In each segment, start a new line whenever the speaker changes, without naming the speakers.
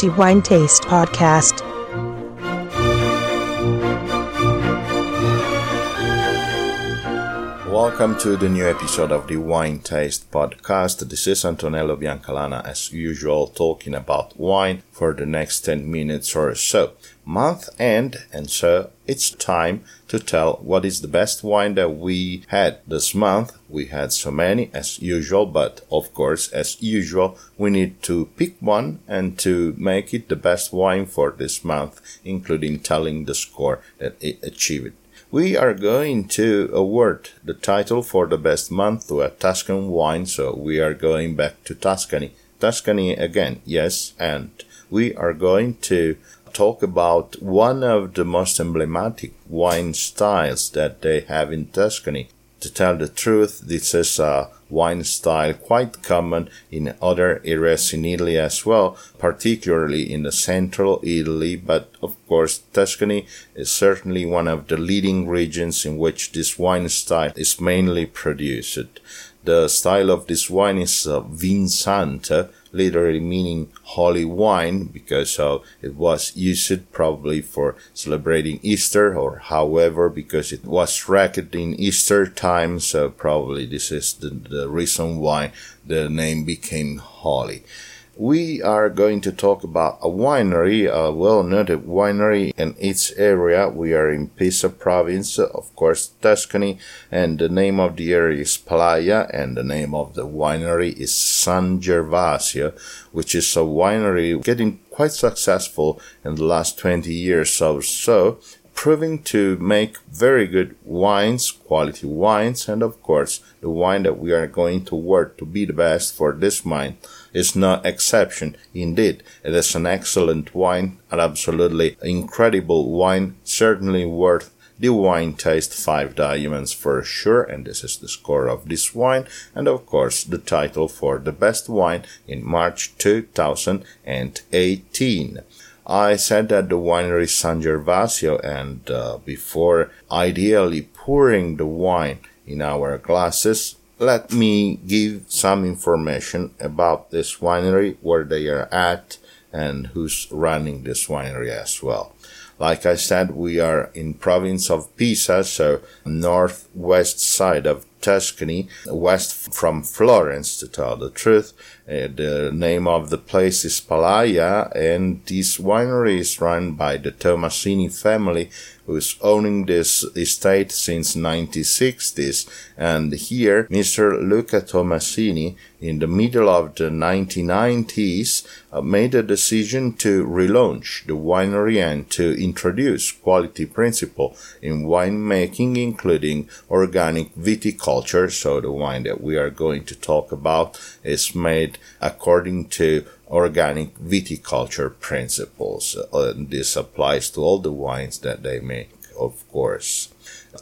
the Wine Taste Podcast.
Welcome to the new episode of the Wine Taste Podcast. This is Antonello Biancalana, as usual, talking about wine for the next 10 minutes or so. Month end, and so it's time to tell what is the best wine that we had this month. We had so many as usual, but of course, as usual, we need to pick one and to make it the best wine for this month, including telling the score that it achieved. We are going to award the title for the best month to a Tuscan wine, so we are going back to Tuscany. Tuscany again, yes, and we are going to talk about one of the most emblematic wine styles that they have in Tuscany. To tell the truth, this is a wine style quite common in other areas in Italy as well, particularly in the central Italy, but of course Tuscany is certainly one of the leading regions in which this wine style is mainly produced. The style of this wine is uh, Vinsanto, literally meaning holy wine because it was used probably for celebrating Easter or however because it was racked in Easter time so probably this is the, the reason why the name became holy we are going to talk about a winery, a well-noted winery in its area. We are in Pisa province, of course, Tuscany, and the name of the area is Palaia, and the name of the winery is San Gervasio, which is a winery getting quite successful in the last 20 years or so, proving to make very good wines, quality wines, and of course, the wine that we are going to work to be the best for this wine is no exception. Indeed, it is an excellent wine, an absolutely incredible wine, certainly worth the wine taste five diamonds for sure, and this is the score of this wine, and of course the title for the best wine in March 2018. I said that the winery San Gervasio, and uh, before ideally pouring the wine in our glasses, let me give some information about this winery, where they are at, and who's running this winery as well. Like I said, we are in province of Pisa, so northwest side of Tuscany, west from Florence, to tell the truth. Uh, the name of the place is Palaia, and this winery is run by the Tommasini family, who's owning this estate since 1960s. And here, Mr. Luca Tommasini, in the middle of the 1990s, uh, made a decision to relaunch the winery and to introduce quality principle in winemaking, including organic viticulture culture. So the wine that we are going to talk about is made according to organic viticulture principles. Uh, this applies to all the wines that they make, of course.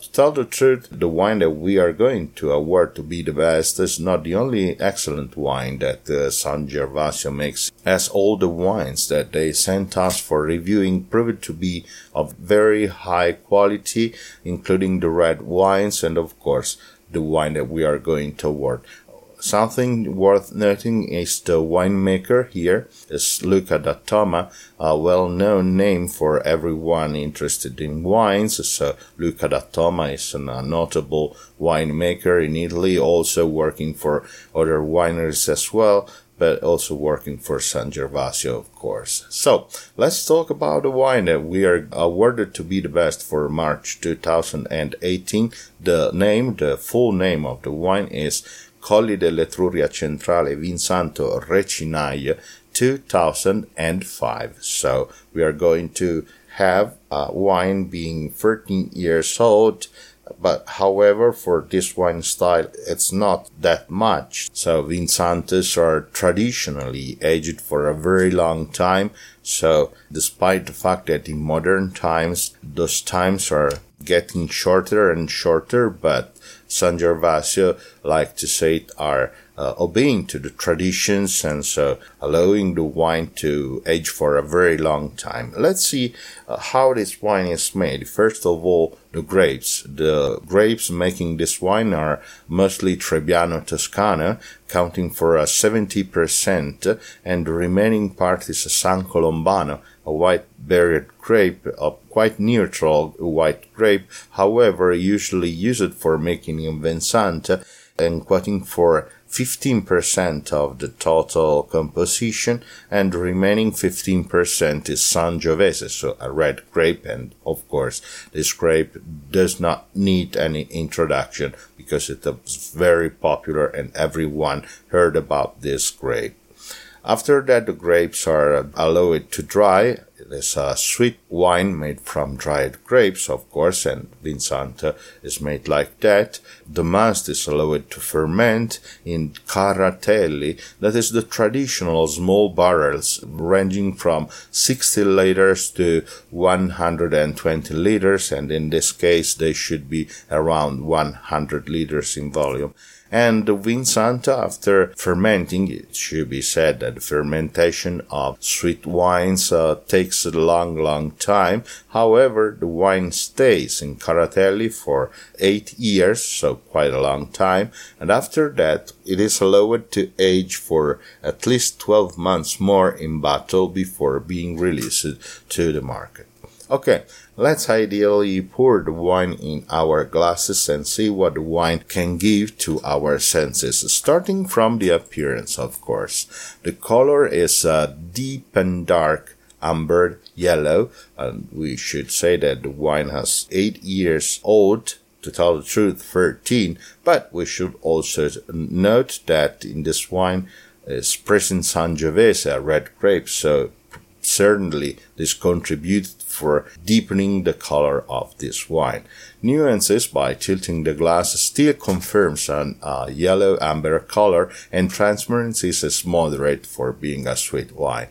To tell the truth, the wine that we are going to award to be the best is not the only excellent wine that uh, San Gervasio makes, as all the wines that they sent us for reviewing proved to be of very high quality, including the red wines and of course the wine that we are going toward. Something worth noting is the winemaker here is Luca da Toma, a well-known name for everyone interested in wines. So Luca D'Attoma is a notable winemaker in Italy, also working for other wineries as well but also working for San Gervasio, of course. So let's talk about the wine that we are awarded to be the best for March 2018. The name, the full name of the wine is Colli dell'Etruria Centrale Vinsanto Recinaio 2005. So we are going to have a wine being 13 years old but however, for this wine style, it's not that much. So Vinsantes are traditionally aged for a very long time. So despite the fact that in modern times, those times are getting shorter and shorter, but San Gervasio, like to say it, are uh, obeying to the traditions and so allowing the wine to age for a very long time. Let's see uh, how this wine is made. First of all, the grapes. The grapes making this wine are mostly Trebbiano Toscano, counting for a 70%, and the remaining part is a San Colombano, a white berried grape, a quite neutral white grape, however, usually used for making Vinsanto and quoting for 15% of the total composition and the remaining 15% is Sangiovese, so a red grape. And of course, this grape does not need any introduction because it was very popular and everyone heard about this grape. After that, the grapes are allowed to dry there's a sweet wine made from dried grapes, of course, and Vinsanto is made like that. The must is allowed to ferment in caratelli, that is the traditional small barrels ranging from 60 liters to 120 liters, and in this case they should be around 100 liters in volume. And the Vinsanto, after fermenting, it should be said that the fermentation of sweet wines uh, takes a long, long time. However, the wine stays in Caratelli for eight years, so quite a long time. And after that, it is allowed to age for at least 12 months more in bottle before being released to the market. Okay, let's ideally pour the wine in our glasses and see what the wine can give to our senses, starting from the appearance, of course. The color is uh, deep and dark amber yellow, and we should say that the wine has eight years old to tell the truth, 13. But we should also note that in this wine is present Sangiovese, red grape, so certainly this contributed for deepening the color of this wine. Nuances by tilting the glass still confirms an uh, yellow amber color and transparency is moderate for being a sweet wine.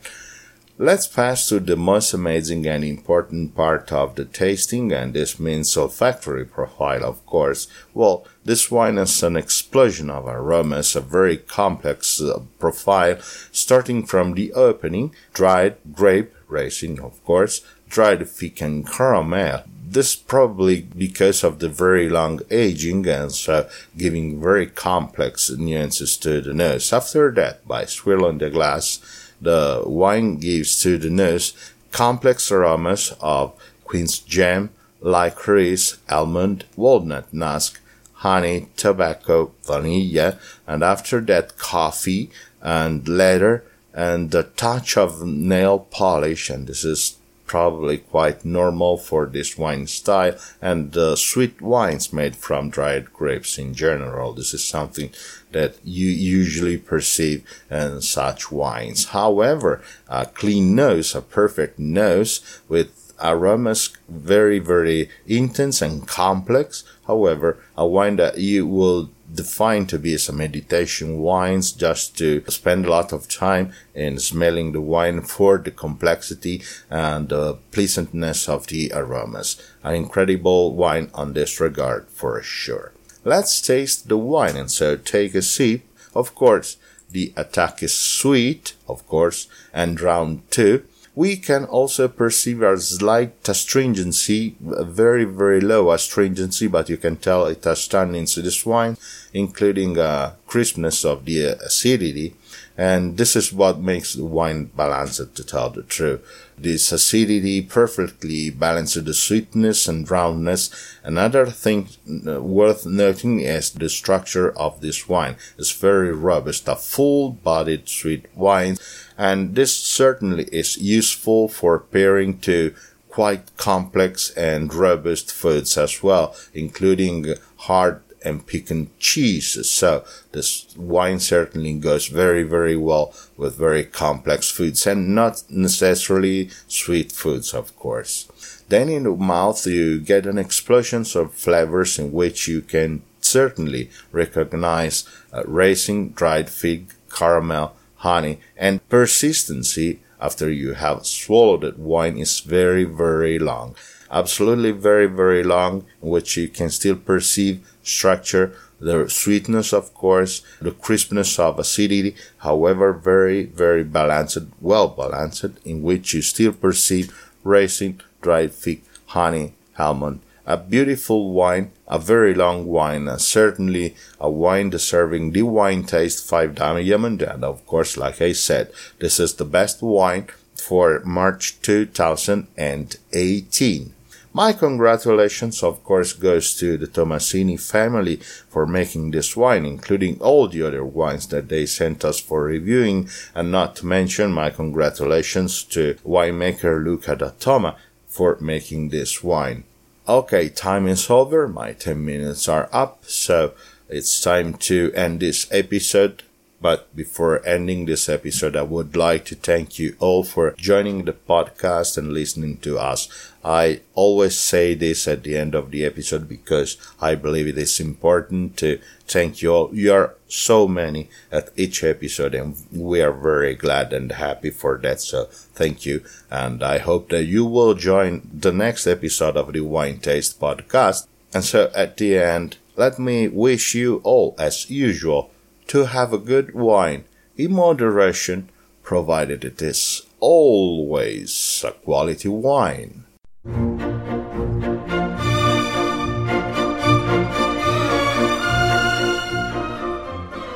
Let's pass to the most amazing and important part of the tasting, and this means olfactory profile, of course. Well, this wine has an explosion of aromas, a very complex uh, profile, starting from the opening, dried grape, raisin, of course, dried fig and caramel. This probably because of the very long aging and so giving very complex nuances to the nose. After that, by swirling the glass, the wine gives to the nose complex aromas of quince jam, licorice, almond, walnut husk, honey, tobacco, vanilla, and after that coffee and leather and a touch of nail polish, and this is probably quite normal for this wine style and uh, sweet wines made from dried grapes in general. This is something that you usually perceive in such wines. However, a clean nose, a perfect nose with aromas very, very intense and complex. However, a wine that you will defined to be a meditation wines just to spend a lot of time in smelling the wine for the complexity and the pleasantness of the aromas. An incredible wine on this regard for sure. Let's taste the wine and so take a sip. Of course, the attack is sweet, of course, and round two we can also perceive a slight astringency, very, very low astringency, but you can tell it has tannins to this wine, including a crispness of the acidity. And this is what makes the wine balanced to tell the truth. This acidity perfectly balances the sweetness and roundness. Another thing uh, worth noting is the structure of this wine. It's very robust, a full-bodied sweet wine and this certainly is useful for pairing to quite complex and robust foods as well, including hard and piquant cheese. So this wine certainly goes very, very well with very complex foods and not necessarily sweet foods, of course. Then in the mouth, you get an explosion of flavors in which you can certainly recognize uh, raisin, dried fig, caramel, honey, and persistency after you have swallowed it. Wine is very, very long. Absolutely very, very long, in which you can still perceive structure the sweetness, of course, the crispness of acidity, however, very, very balanced, well balanced, in which you still perceive raisin, dried fig, honey, almond, a beautiful wine, a very long wine, and certainly a wine deserving the wine taste five diamond. And of course, like I said, this is the best wine for March 2018. My congratulations, of course, goes to the Tommasini family for making this wine, including all the other wines that they sent us for reviewing, and not to mention my congratulations to winemaker Luca D'Attoma for making this wine. Okay, time is over. My 10 minutes are up, so it's time to end this episode. But before ending this episode, I would like to thank you all for joining the podcast and listening to us. I always say this at the end of the episode because I believe it is important to thank you all. You are so many at each episode and we are very glad and happy for that. So thank you. And I hope that you will join the next episode of the Wine Taste podcast. And so at the end, let me wish you all as usual to have a good wine in moderation, provided it is always a quality wine.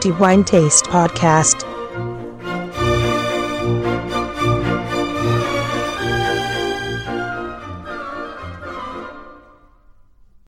The Wine Taste Podcast.